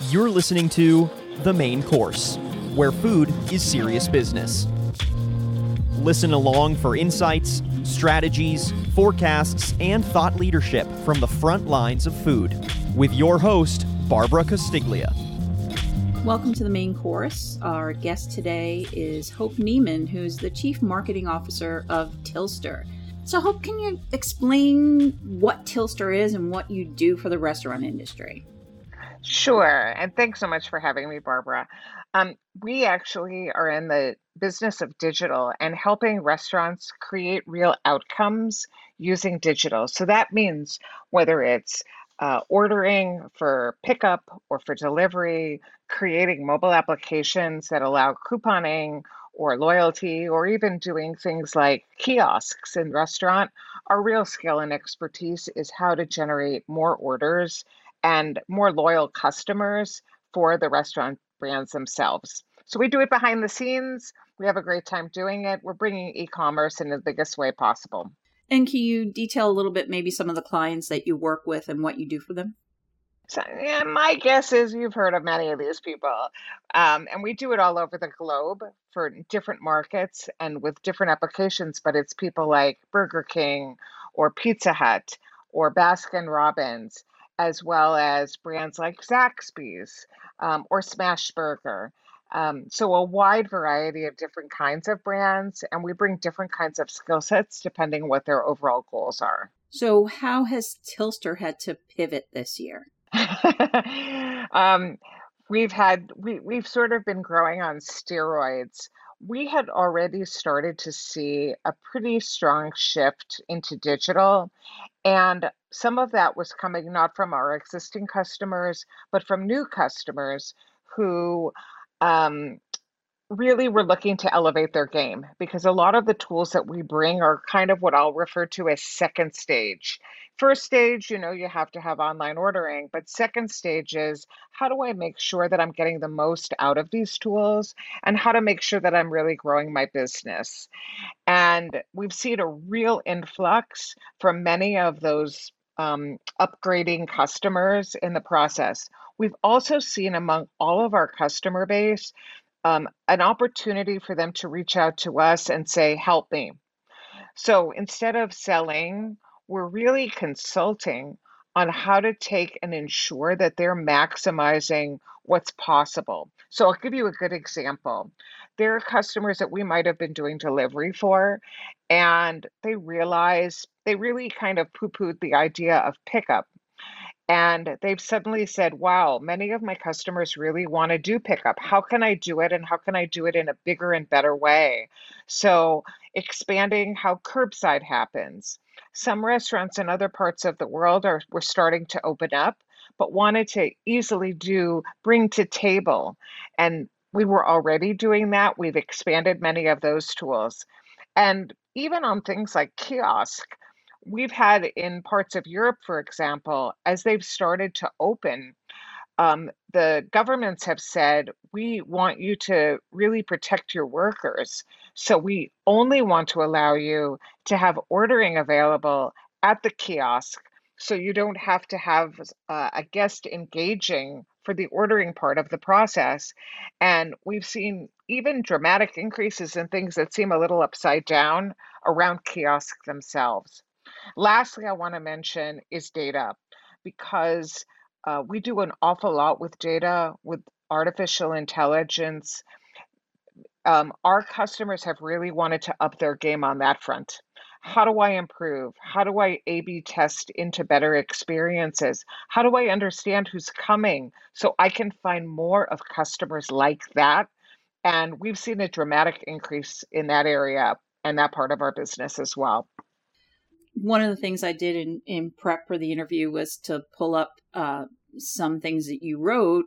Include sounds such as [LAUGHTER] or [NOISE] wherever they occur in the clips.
You're listening to The Main Course, where food is serious business. Listen along for insights, strategies, forecasts, and thought leadership from the front lines of food with your host, Barbara Castiglia. Welcome to the main course. Our guest today is Hope Neiman, who's the Chief Marketing Officer of Tillster. So, Hope, can you explain what Tillster is and what you do for the restaurant industry? Sure. And thanks so much for having me, Barbara. Um, we actually are in the business of digital and helping restaurants create real outcomes using digital. So that means whether it's uh, ordering for pickup or for delivery, creating mobile applications that allow couponing or loyalty, or even doing things like kiosks in restaurant, our real skill and expertise is how to generate more orders and more loyal customers for the restaurant brands themselves. So we do it behind the scenes. We have a great time doing it. We're bringing e commerce in the biggest way possible. And can you detail a little bit, maybe some of the clients that you work with and what you do for them? So, yeah, my guess is you've heard of many of these people. Um, and we do it all over the globe for different markets and with different applications, but it's people like Burger King or Pizza Hut or Baskin Robbins as well as brands like Zaxby's um, or Smashburger. Um, so, a wide variety of different kinds of brands, and we bring different kinds of skill sets depending what their overall goals are. So, how has Tillster had to pivot this year? [LAUGHS] um, we've had we, we've sort of been growing on steroids we had already started to see a pretty strong shift into digital. And some of that was coming not from our existing customers, but from new customers who um, really were looking to elevate their game because a lot of the tools that we bring are kind of what I'll refer to as second stage. First stage, you know, you have to have online ordering, but second stage is how do I make sure that I'm getting the most out of these tools and how to make sure that I'm really growing my business. And we've seen a real influx from many of those um, upgrading customers in the process. We've also seen among all of our customer base um, an opportunity for them to reach out to us and say, Help me. So instead of selling, we're really consulting on how to take and ensure that they're maximizing what's possible. So I'll give you a good example. There are customers that we might have been doing delivery for, and they realize they really kind of poo pooed the idea of pickup. And they've suddenly said, wow, many of my customers really want to do pickup. How can I do it? And how can I do it in a bigger and better way? So, expanding how curbside happens. Some restaurants in other parts of the world are were starting to open up, but wanted to easily do bring to table. And we were already doing that. We've expanded many of those tools. And even on things like kiosk, we've had in parts of Europe, for example, as they've started to open, um, the governments have said, we want you to really protect your workers. So we only want to allow you to have ordering available at the kiosk so you don't have to have uh, a guest engaging for the ordering part of the process. And we've seen even dramatic increases in things that seem a little upside down around kiosks themselves. Lastly, I want to mention is data because uh, we do an awful lot with data, with artificial intelligence. Um, our customers have really wanted to up their game on that front. How do I improve? How do I A B test into better experiences? How do I understand who's coming so I can find more of customers like that? And we've seen a dramatic increase in that area and that part of our business as well one of the things I did in, in prep for the interview was to pull up uh, some things that you wrote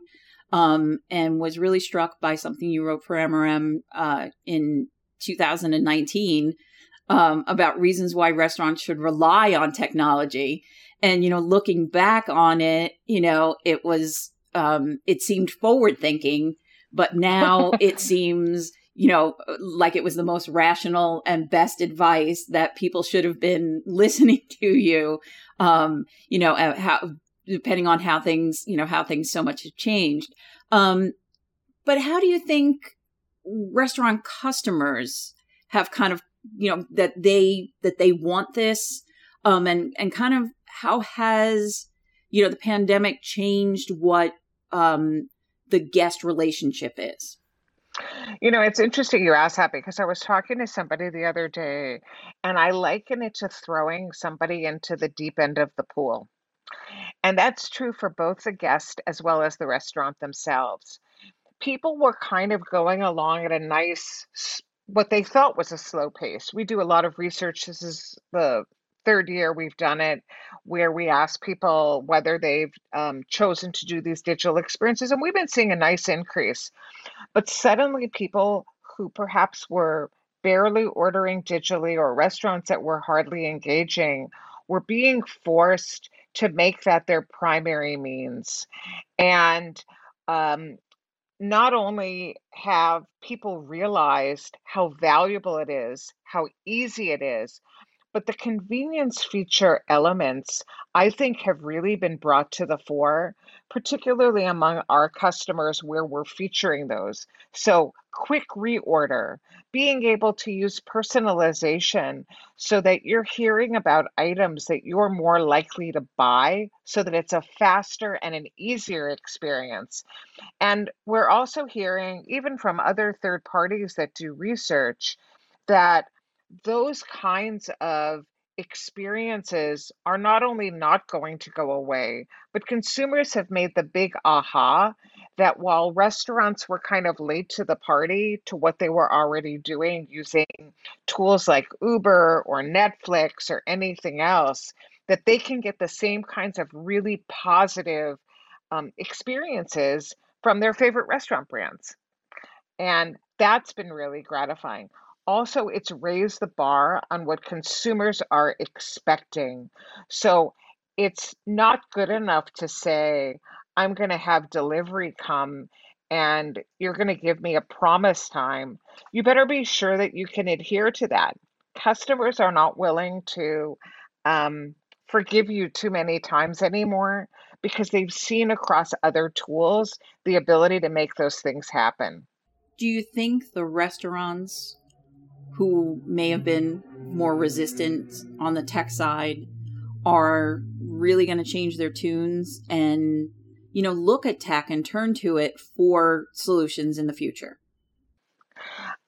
um, and was really struck by something you wrote for MRM uh, in 2019 um, about reasons why restaurants should rely on technology. And, you know, looking back on it, you know, it was, um, it seemed forward thinking, but now [LAUGHS] it seems you know, like it was the most rational and best advice that people should have been [LAUGHS] listening to you. Um, you know, uh, how depending on how things, you know, how things so much have changed. Um, but how do you think restaurant customers have kind of, you know, that they that they want this, um, and and kind of how has you know the pandemic changed what um, the guest relationship is? You know, it's interesting you ask that because I was talking to somebody the other day and I liken it to throwing somebody into the deep end of the pool. And that's true for both the guest as well as the restaurant themselves. People were kind of going along at a nice, what they felt was a slow pace. We do a lot of research. This is the third year we've done it where we ask people whether they've um, chosen to do these digital experiences. And we've been seeing a nice increase. But suddenly, people who perhaps were barely ordering digitally or restaurants that were hardly engaging were being forced to make that their primary means. And um, not only have people realized how valuable it is, how easy it is, but the convenience feature elements, I think, have really been brought to the fore, particularly among our customers where we're featuring those. So, quick reorder, being able to use personalization so that you're hearing about items that you're more likely to buy so that it's a faster and an easier experience. And we're also hearing, even from other third parties that do research, that those kinds of experiences are not only not going to go away, but consumers have made the big aha that while restaurants were kind of late to the party to what they were already doing using tools like Uber or Netflix or anything else, that they can get the same kinds of really positive um, experiences from their favorite restaurant brands. And that's been really gratifying. Also, it's raised the bar on what consumers are expecting. So it's not good enough to say, I'm going to have delivery come and you're going to give me a promise time. You better be sure that you can adhere to that. Customers are not willing to um, forgive you too many times anymore because they've seen across other tools the ability to make those things happen. Do you think the restaurants who may have been more resistant on the tech side are really going to change their tunes and you know look at tech and turn to it for solutions in the future.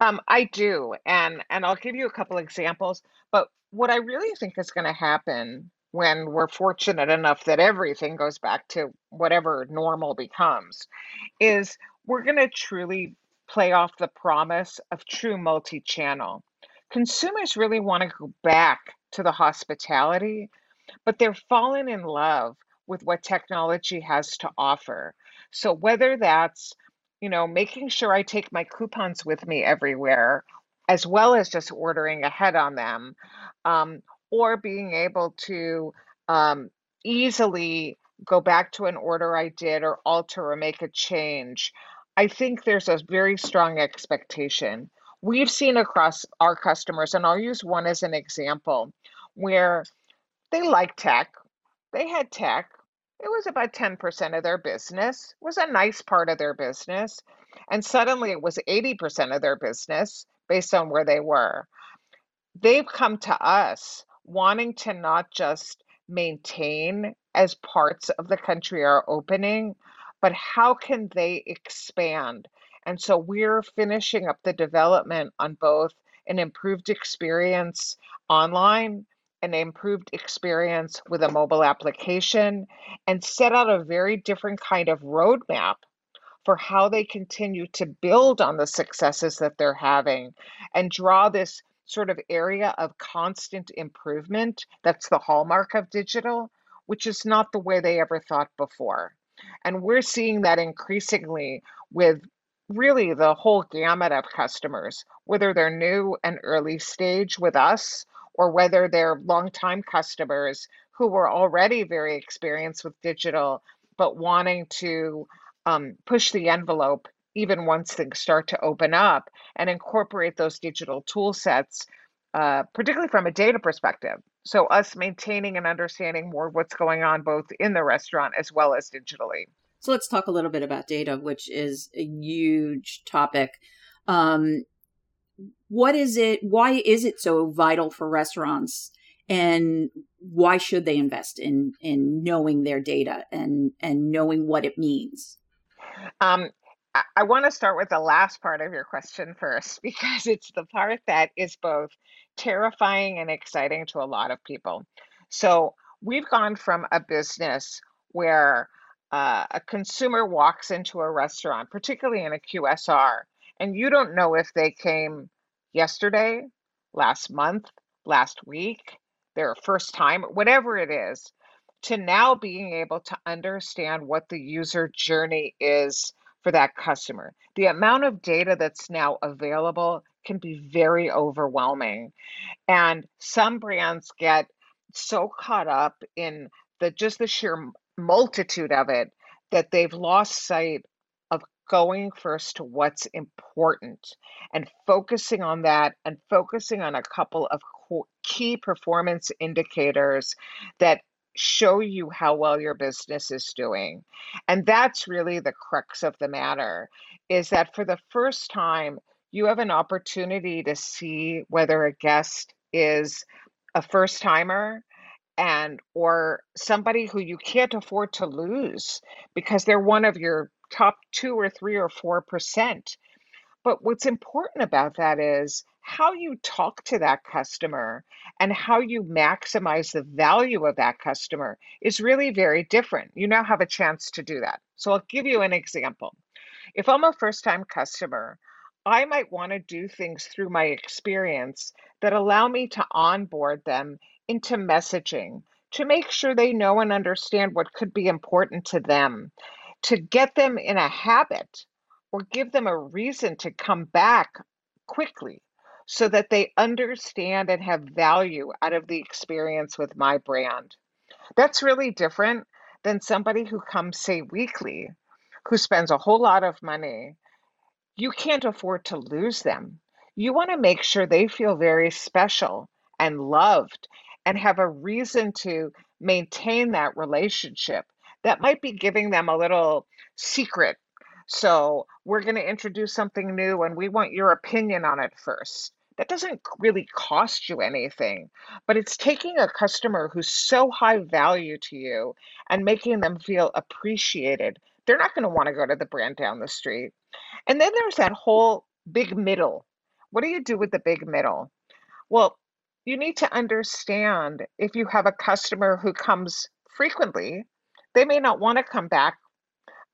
Um, i do and and i'll give you a couple examples but what i really think is going to happen when we're fortunate enough that everything goes back to whatever normal becomes is we're going to truly play off the promise of true multi channel. Consumers really want to go back to the hospitality, but they're falling in love with what technology has to offer. So whether that's, you know, making sure I take my coupons with me everywhere, as well as just ordering ahead on them, um, or being able to um, easily go back to an order I did or alter or make a change. I think there's a very strong expectation. We've seen across our customers, and I'll use one as an example, where they like tech. They had tech. It was about 10% of their business. Was a nice part of their business. And suddenly it was 80% of their business based on where they were. They've come to us wanting to not just maintain as parts of the country are opening, but how can they expand? And so we're finishing up the development on both an improved experience online, an improved experience with a mobile application, and set out a very different kind of roadmap for how they continue to build on the successes that they're having and draw this sort of area of constant improvement that's the hallmark of digital, which is not the way they ever thought before. And we're seeing that increasingly with really the whole gamut of customers, whether they're new and early stage with us or whether they're longtime customers who were already very experienced with digital but wanting to um, push the envelope even once things start to open up and incorporate those digital tool sets, uh, particularly from a data perspective. So, us maintaining and understanding more what's going on both in the restaurant as well as digitally. So, let's talk a little bit about data, which is a huge topic. Um, what is it? Why is it so vital for restaurants? And why should they invest in in knowing their data and and knowing what it means? Um, I, want to start with the last part of your question first [LAUGHS] because it's the part that is both terrifying and exciting to a lot of people. So we've gone from a business where uh, a consumer walks into a restaurant, particularly in a QSR, and you don't know if they came yesterday, last month, last week, their first time, whatever it is, to now being able to understand what the user journey is for that customer. The amount of data that's now available can be very overwhelming. And some brands get so caught up in the just the sheer multitude of it that they've lost sight of going first to what's important and focusing on that and focusing on a couple of key performance indicators that show you how well your business is doing. And that's really the crux of the matter is that for the first time, you have an opportunity to see whether a guest is a first timer and or somebody who you can't afford to lose because they're one of your top 2 or 3 or 4%. But what's important about that is how you talk to that customer and how you maximize the value of that customer is really very different. You now have a chance to do that. So I'll give you an example. If I'm a first time customer, I might want to do things through my experience that allow me to onboard them into messaging to make sure they know and understand what could be important to them, to get them in a habit or give them a reason to come back quickly so that they understand and have value out of the experience with my brand. That's really different than somebody who comes, say, weekly, who spends a whole lot of money. You can't afford to lose them. You want to make sure they feel very special and loved and have a reason to maintain that relationship. That might be giving them a little secret so we're going to introduce something new and we want your opinion on it first. That doesn't really cost you anything, but it's taking a customer who's so high value to you and making them feel appreciated. They're not going to want to go to the brand down the street. And then there's that whole big middle. What do you do with the big middle? Well, you need to understand if you have a customer who comes frequently, they may not want to come back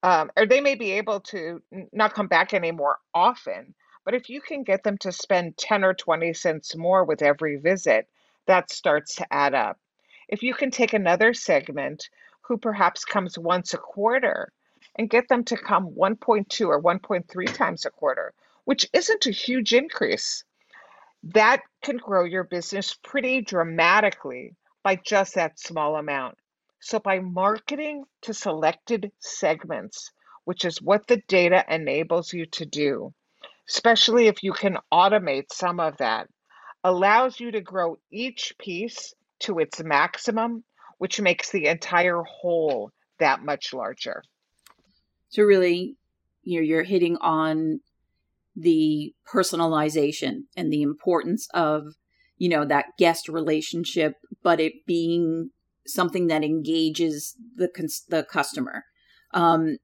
um, or they may be able to not come back anymore often. But if you can get them to spend 10 or 20 cents more with every visit, that starts to add up. If you can take another segment who perhaps comes once a quarter and get them to come 1.2 or 1.3 times a quarter, which isn't a huge increase, that can grow your business pretty dramatically by just that small amount. So by marketing to selected segments, which is what the data enables you to do, especially if you can automate some of that, allows you to grow each piece to its maximum, which makes the entire whole that much larger. So really, you know, you're hitting on the personalization and the importance of, you know, that guest relationship, but it being something that engages the the customer. Um,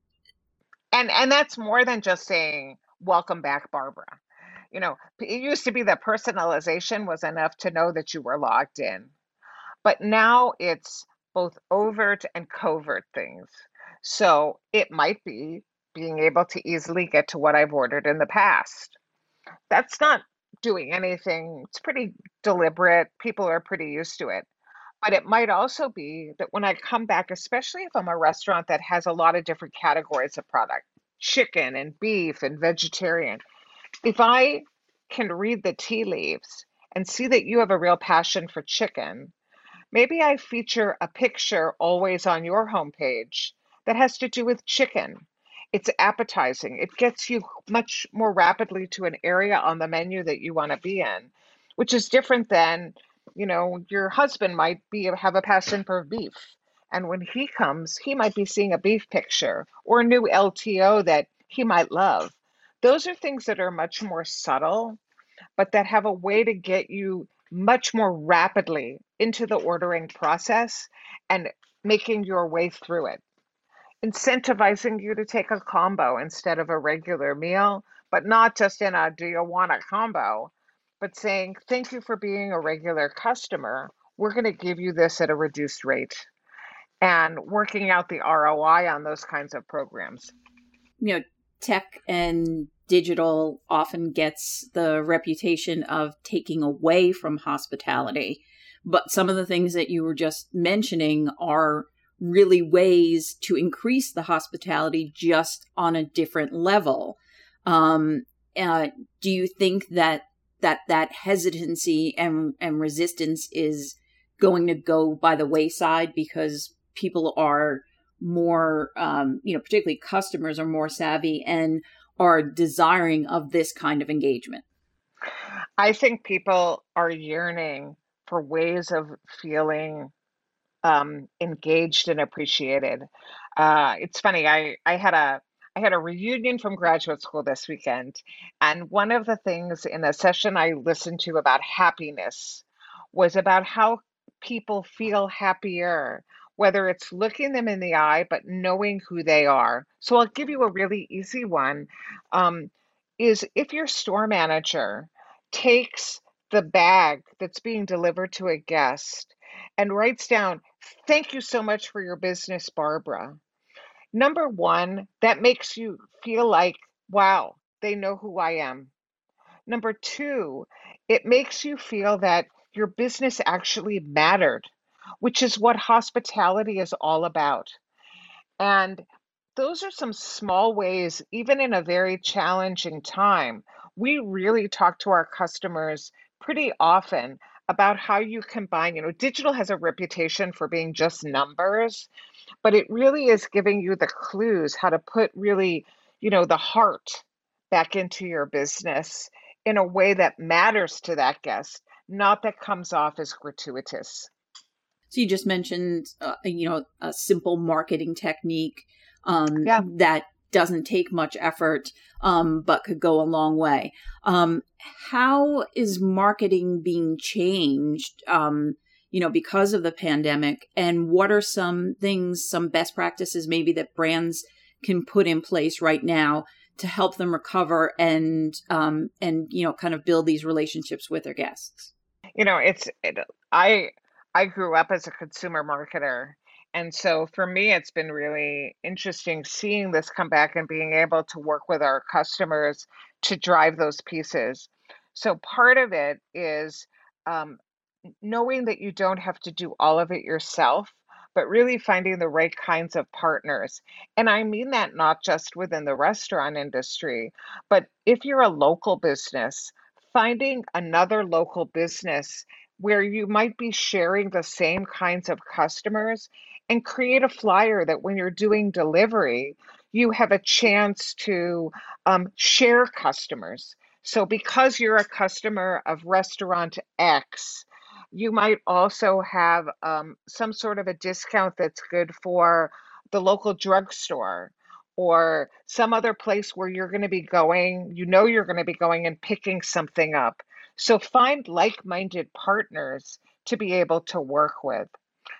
and and that's more than just saying welcome back, Barbara. You know, it used to be that personalization was enough to know that you were logged in, but now it's both overt and covert things. So it might be being able to easily get to what I've ordered in the past. That's not doing anything. It's pretty deliberate. People are pretty used to it. But it might also be that when I come back, especially if I'm a restaurant that has a lot of different categories of product, chicken and beef and vegetarian, if I can read the tea leaves and see that you have a real passion for chicken, maybe I feature a picture always on your homepage that has to do with chicken. It's appetizing. It gets you much more rapidly to an area on the menu that you want to be in, which is different than you know, your husband might be have a passion for beef. And when he comes, he might be seeing a beef picture or a new LTO that he might love. Those are things that are much more subtle, but that have a way to get you much more rapidly into the ordering process and making your way through it. Incentivizing you to take a combo instead of a regular meal, but not just in a do you want a combo, but saying, thank you for being a regular customer. We're going to give you this at a reduced rate and working out the ROI on those kinds of programs. You know, tech and digital often gets the reputation of taking away from hospitality. But some of the things that you were just mentioning are really ways to increase the hospitality just on a different level. Um, uh, do you think that that that hesitancy and and resistance is going to go by the wayside because people are more um, you know particularly customers are more savvy and are desiring of this kind of engagement. I think people are yearning for ways of feeling um, engaged and appreciated. Uh, it's funny i i had a I had a reunion from graduate school this weekend, and one of the things in a session I listened to about happiness was about how people feel happier, whether it's looking them in the eye, but knowing who they are. So I'll give you a really easy one. Um, is if your store manager takes the bag that's being delivered to a guest and writes down, Thank you so much for your business, Barbara. Number one, that makes you feel like, wow, they know who I am. Number two, it makes you feel that your business actually mattered, which is what hospitality is all about. And those are some small ways, even in a very challenging time. We really talk to our customers pretty often about how you combine, you know, digital has a reputation for being just numbers, but it really is giving you the clues how to put really, you know, the heart back into your business in a way that matters to that guest, not that comes off as gratuitous. So you just mentioned, uh, you know, a simple marketing technique um, yeah. that doesn't take much effort, um, but could go a long way. Um, how is marketing being changed? Um, you know, because of the pandemic, and what are some things, some best practices, maybe that brands can put in place right now to help them recover and um, and you know, kind of build these relationships with their guests? You know, it's it, I I grew up as a consumer marketer and so for me, it's been really interesting seeing this come back and being able to work with our customers to drive those pieces. So part of it is um, knowing that you don't have to do all of it yourself, but really finding the right kinds of partners. And I mean that not just within the restaurant industry, but if you're a local business, finding another local business where you might be sharing the same kinds of customers and create a flyer that when you're doing delivery, you have a chance to um, share customers. So, because you're a customer of restaurant X, you might also have um, some sort of a discount that's good for the local drugstore or some other place where you're going to be going, you know, you're going to be going and picking something up. So, find like minded partners to be able to work with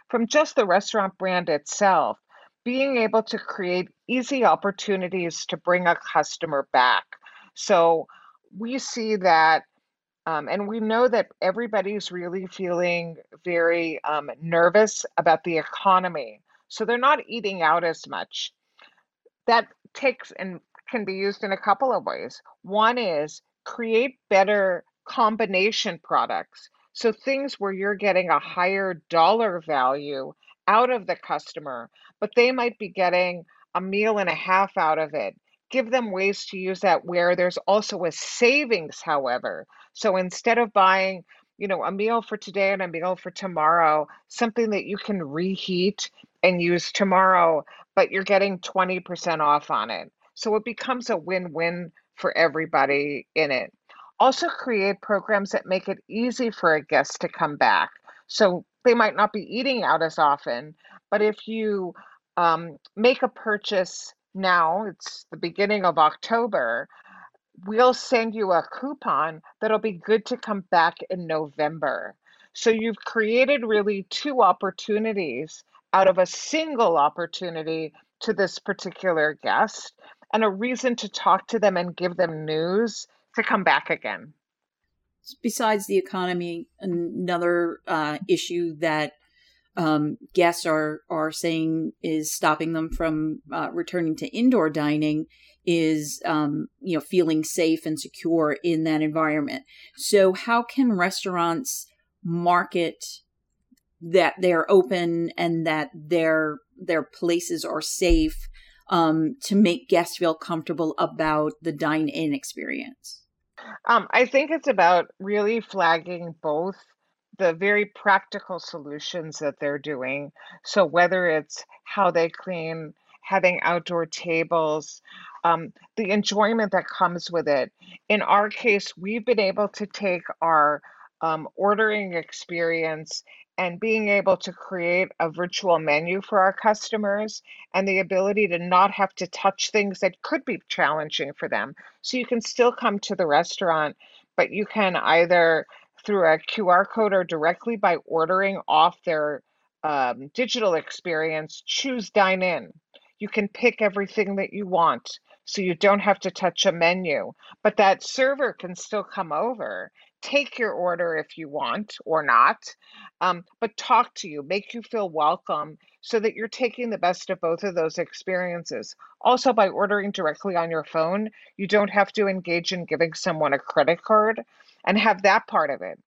from just the restaurant brand itself, being able to create easy opportunities to bring a customer back. So we see that, um, and we know that everybody's really feeling very um, nervous about the economy. So they're not eating out as much. That takes and can be used in a couple of ways. One is create better combination products so things where you're getting a higher dollar value out of the customer, but they might be getting a meal and a half out of it. Give them ways to use that where there's also a savings, however. So instead of buying, you know, a meal for today and a meal for tomorrow, something that you can reheat and use tomorrow, but you're getting 20% off on it. So it becomes a win win for everybody in it. Also, create programs that make it easy for a guest to come back. So they might not be eating out as often, but if you um, make a purchase now, it's the beginning of October, we'll send you a coupon that'll be good to come back in November. So you've created really two opportunities out of a single opportunity to this particular guest and a reason to talk to them and give them news to come back again. Besides the economy, another uh, issue that um, guests are are saying is stopping them from uh, returning to indoor dining is um, you know feeling safe and secure in that environment. So how can restaurants market that they're open and that their their places are safe um, to make guests feel comfortable about the dine in experience? Um, I think it's about really flagging both the very practical solutions that they're doing. So, whether it's how they clean, having outdoor tables, um, the enjoyment that comes with it. In our case, we've been able to take our um, ordering experience and being able to create a virtual menu for our customers and the ability to not have to touch things that could be challenging for them. So you can still come to the restaurant, but you can either through a QR code or directly by ordering off their um, digital experience, choose dine in. You can pick everything that you want so you don't have to touch a menu, but that server can still come over, take your order if you want or not, um, but talk to you, make you feel welcome so that you're taking the best of both of those experiences. Also, by ordering directly on your phone, you don't have to engage in giving someone a credit card and have that part of it.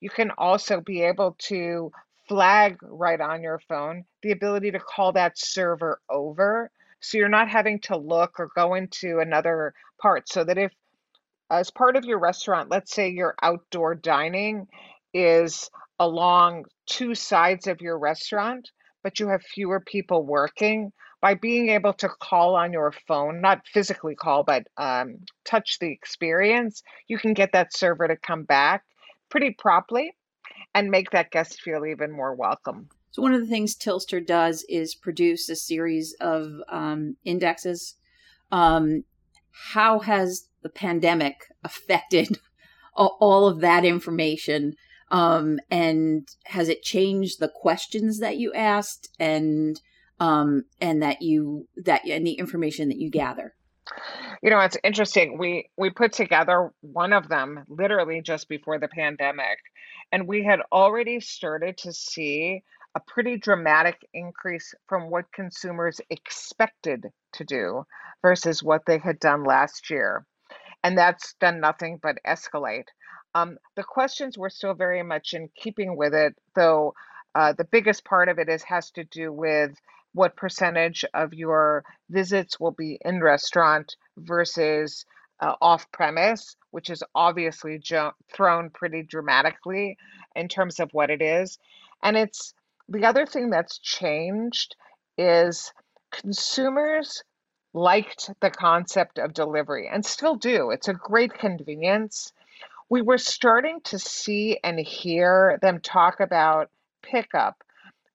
You can also be able to flag right on your phone the ability to call that server over. So you're not having to look or go into another part. So that if, as part of your restaurant, let's say your outdoor dining is along two sides of your restaurant, but you have fewer people working, by being able to call on your phone, not physically call, but um, touch the experience, you can get that server to come back pretty promptly and make that guest feel even more welcome. So, one of the things Tillster does is produce a series of um, indexes. Um, how has the pandemic affected [LAUGHS] all of that information? Um, and has it changed the questions that you asked and um, and that you that and the information that you gather. You know, it's interesting. We we put together one of them literally just before the pandemic, and we had already started to see a pretty dramatic increase from what consumers expected to do versus what they had done last year. And that's done nothing but escalate. Um, the questions were still very much in keeping with it, though uh, the biggest part of it is has to do with what percentage of your visits will be in restaurant versus uh, off premise, which is obviously jo- thrown pretty dramatically in terms of what it is. And it's the other thing that's changed is consumers liked the concept of delivery and still do. It's a great convenience. We were starting to see and hear them talk about pickup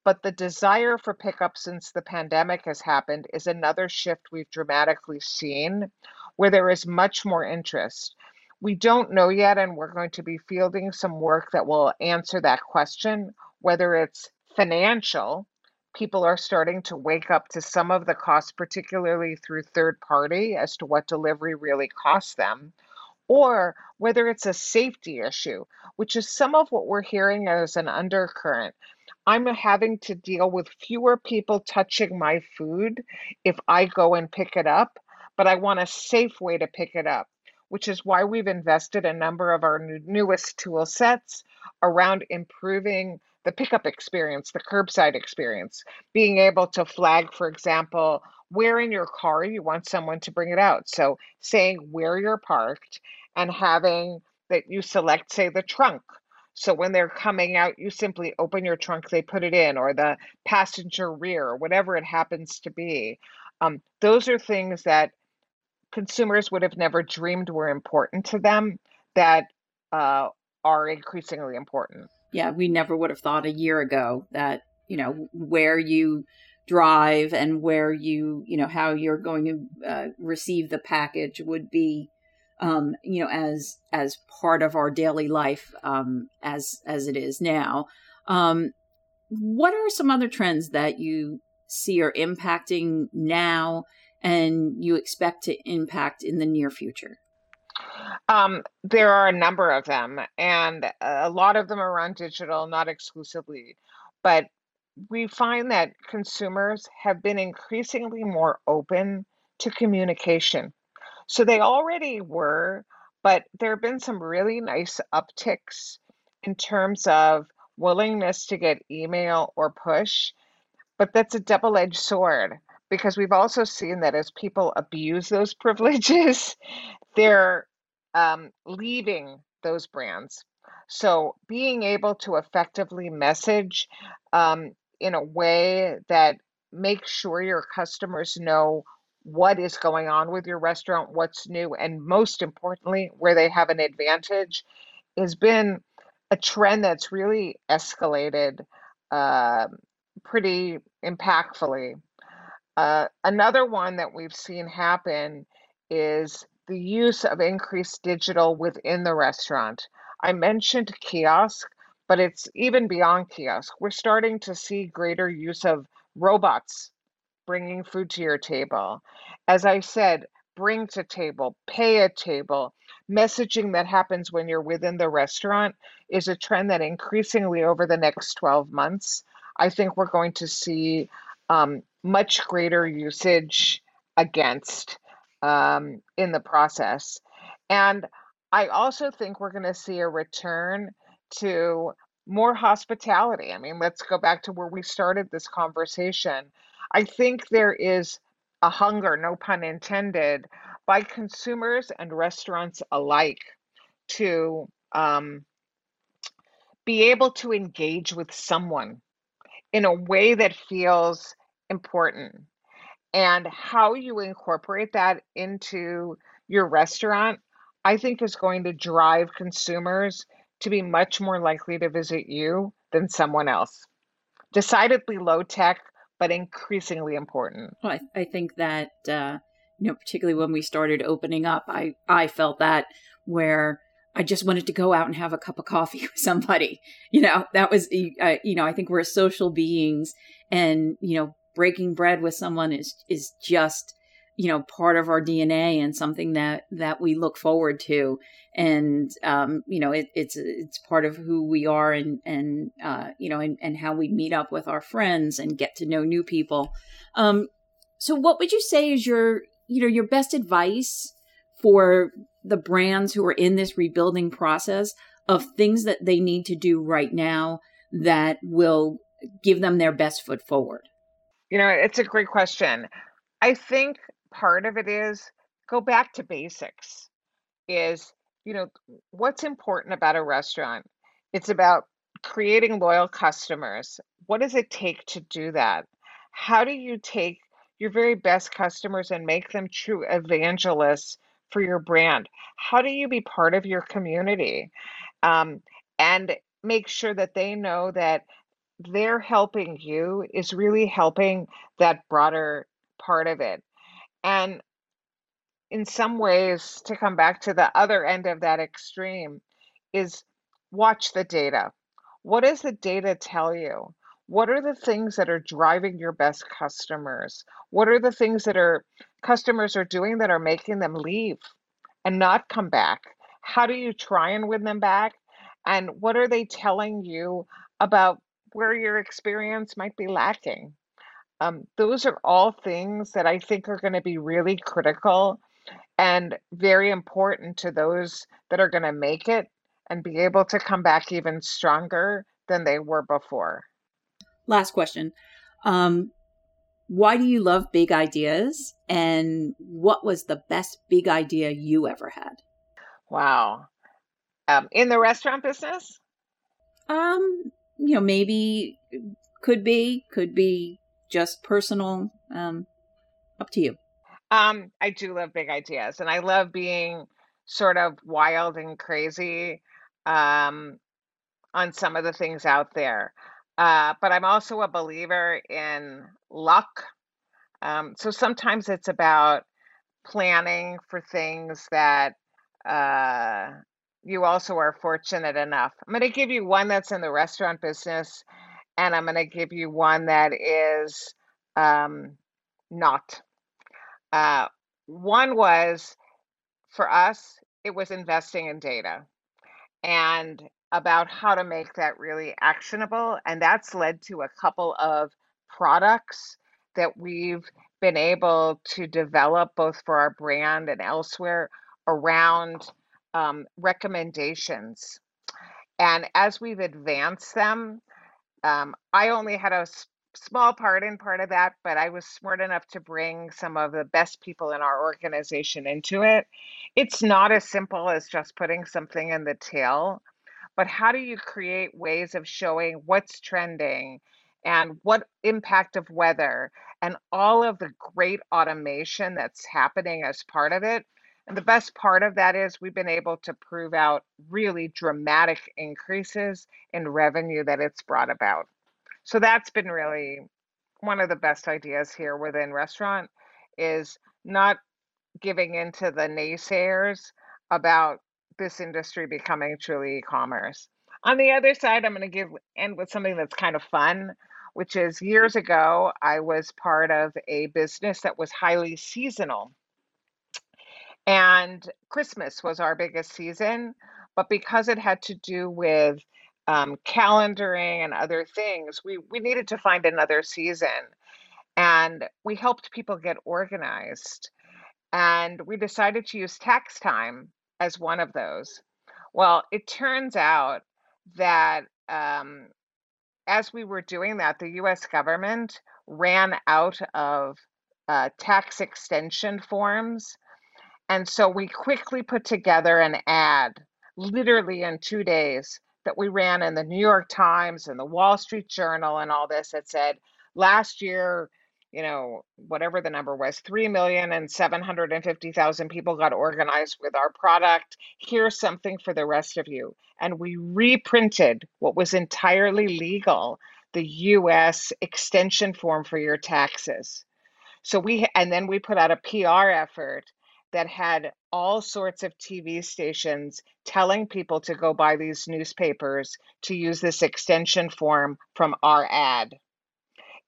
but the desire for pickup since the pandemic has happened is another shift we've dramatically seen where there is much more interest. We don't know yet, and we're going to be fielding some work that will answer that question, whether it's financial. People are starting to wake up to some of the costs, particularly through third party, as to what delivery really costs them, or whether it's a safety issue, which is some of what we're hearing as an undercurrent. I'm having to deal with fewer people touching my food if I go and pick it up, but I want a safe way to pick it up, which is why we've invested a number of our new, newest tool sets around improving the pickup experience, the curbside experience, being able to flag, for example, where in your car you want someone to bring it out. So saying where you're parked and having that you select, say, the trunk so when they're coming out, you simply open your trunk, they put it in, or the passenger rear, or whatever it happens to be. Um, those are things that consumers would have never dreamed were important to them. that uh, are increasingly important. Yeah, we never would have thought a year ago that, you know, where you drive and where you, you know, how you're going to uh, receive the package would be um, you know, as as part of our daily life um, as as it is now. Um, what are some other trends that you see are impacting now, and you expect to impact in the near future? Um, there are a number of them, and a lot of them are on digital, not exclusively. But we find that consumers have been increasingly more open to communication so they already were, but there have been some really nice upticks in terms of willingness to get email or push. But that's a double edged sword because we've also seen that as people abuse those [LAUGHS] privileges, they're um, leaving those brands. So being able to effectively message um, in a way that makes sure your customers know what is going on with your restaurant, what's new, and most importantly, where they have an advantage has been a trend that's really escalated uh, pretty impactfully. Uh, another one that we've seen happen is the use of increased digital within the restaurant. I mentioned kiosk, but it's even beyond kiosk. We're starting to see greater use of robots bringing food to your table. As I said, bring to table, pay a table. Messaging that happens when you're within the restaurant is a trend that increasingly over the next 12 months, I think we're going to see um, much greater usage against um, in the process. And I also think we're going to see a return to more hospitality. I mean, let's go back to where we started this conversation. I think there is a hunger, no pun intended, by consumers and restaurants alike to um, be able to engage with someone in a way that feels important. And how you incorporate that into your restaurant, I think, is going to drive consumers to be much more likely to visit you than someone else. Decidedly low tech, but increasingly important. Well, I, I think that uh, you know, particularly when we started opening up, I I felt that where I just wanted to go out and have a cup of coffee [LAUGHS] with somebody. You know, that was uh, you know, I think we're social beings, and you know, breaking bread with someone is is just you know part of our DNA and something that that we look forward to. And um, you know it, it's it's part of who we are and and uh, you know and, and how we meet up with our friends and get to know new people. Um, so what would you say is your you know your best advice for the brands who are in this rebuilding process of things that they need to do right now that will give them their best foot forward you know it's a great question. I think part of it is go back to basics is you know what's important about a restaurant? It's about creating loyal customers. What does it take to do that? How do you take your very best customers and make them true evangelists for your brand? How do you be part of your community? Um, and make sure that they know that they're helping you is really helping that broader part of it and in some ways, to come back to the other end of that extreme, is watch the data. What does the data tell you? What are the things that are driving your best customers? What are the things that are customers are doing that are making them leave and not come back? How do you try and win them back? And what are they telling you about where your experience might be lacking? Um, those are all things that I think are going to be really critical and very important to those that are going to make it and be able to come back even stronger than they were before. Last question. Um, why do you love big ideas? And what was the best big idea you ever had? Wow. Um, in the restaurant business? Um, you know, maybe could be, could be just personal? Um, up to you. Um, I do love big ideas, and I love being sort of wild and crazy um, on some of the things out there. Uh, but I'm also a believer in luck. Um, so sometimes it's about planning for things that uh, you also are fortunate enough. I'm going to give you one that's in the restaurant business, and I'm going to give you one that is um, not. Uh, one was for us, it was investing in data and about how to make that really actionable. And that's led to a couple of products that we've been able to develop both for our brand and elsewhere around um, recommendations. And as we've advanced them, um, I only had a small part in part of that, but I was smart enough to bring some of the best people in our organization into it. It's not as simple as just putting something in the tail, but how do you create ways of showing what's trending and what impact of weather and all of the great automation that's happening as part of it? And the best part of that is we've been able to prove out really dramatic increases in revenue that it's brought about. So that's been really one of the best ideas here within restaurant is not giving into the naysayers about this industry becoming truly e-commerce. On the other side, I'm going to give end with something that's kind of fun, which is years ago I was part of a business that was highly seasonal. And Christmas was our biggest season, but because it had to do with um, calendaring and other things, we, we needed to find another season. And we helped people get organized. And we decided to use tax time as one of those. Well, it turns out that um, as we were doing that, the US government ran out of uh, tax extension forms. And so we quickly put together an ad, literally in two days, that we ran in the New York Times and the Wall Street Journal and all this that said last year, you know, whatever the number was, 3 million and 750,000 people got organized with our product. Here's something for the rest of you. And we reprinted what was entirely legal, the US extension form for your taxes. So we, and then we put out a PR effort that had all sorts of TV stations telling people to go buy these newspapers to use this extension form from our ad.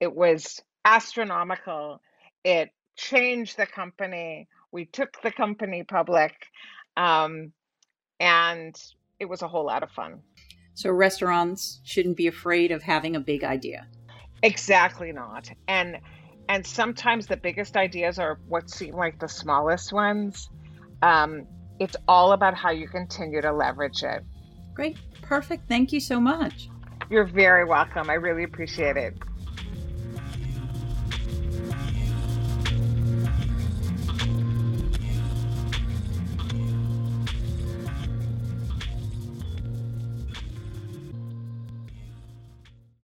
It was astronomical. It changed the company. We took the company public, um, and it was a whole lot of fun. So, restaurants shouldn't be afraid of having a big idea. Exactly not. And and sometimes the biggest ideas are what seem like the smallest ones. Um, it's all about how you continue to leverage it. Great. Perfect. Thank you so much. You're very welcome. I really appreciate it.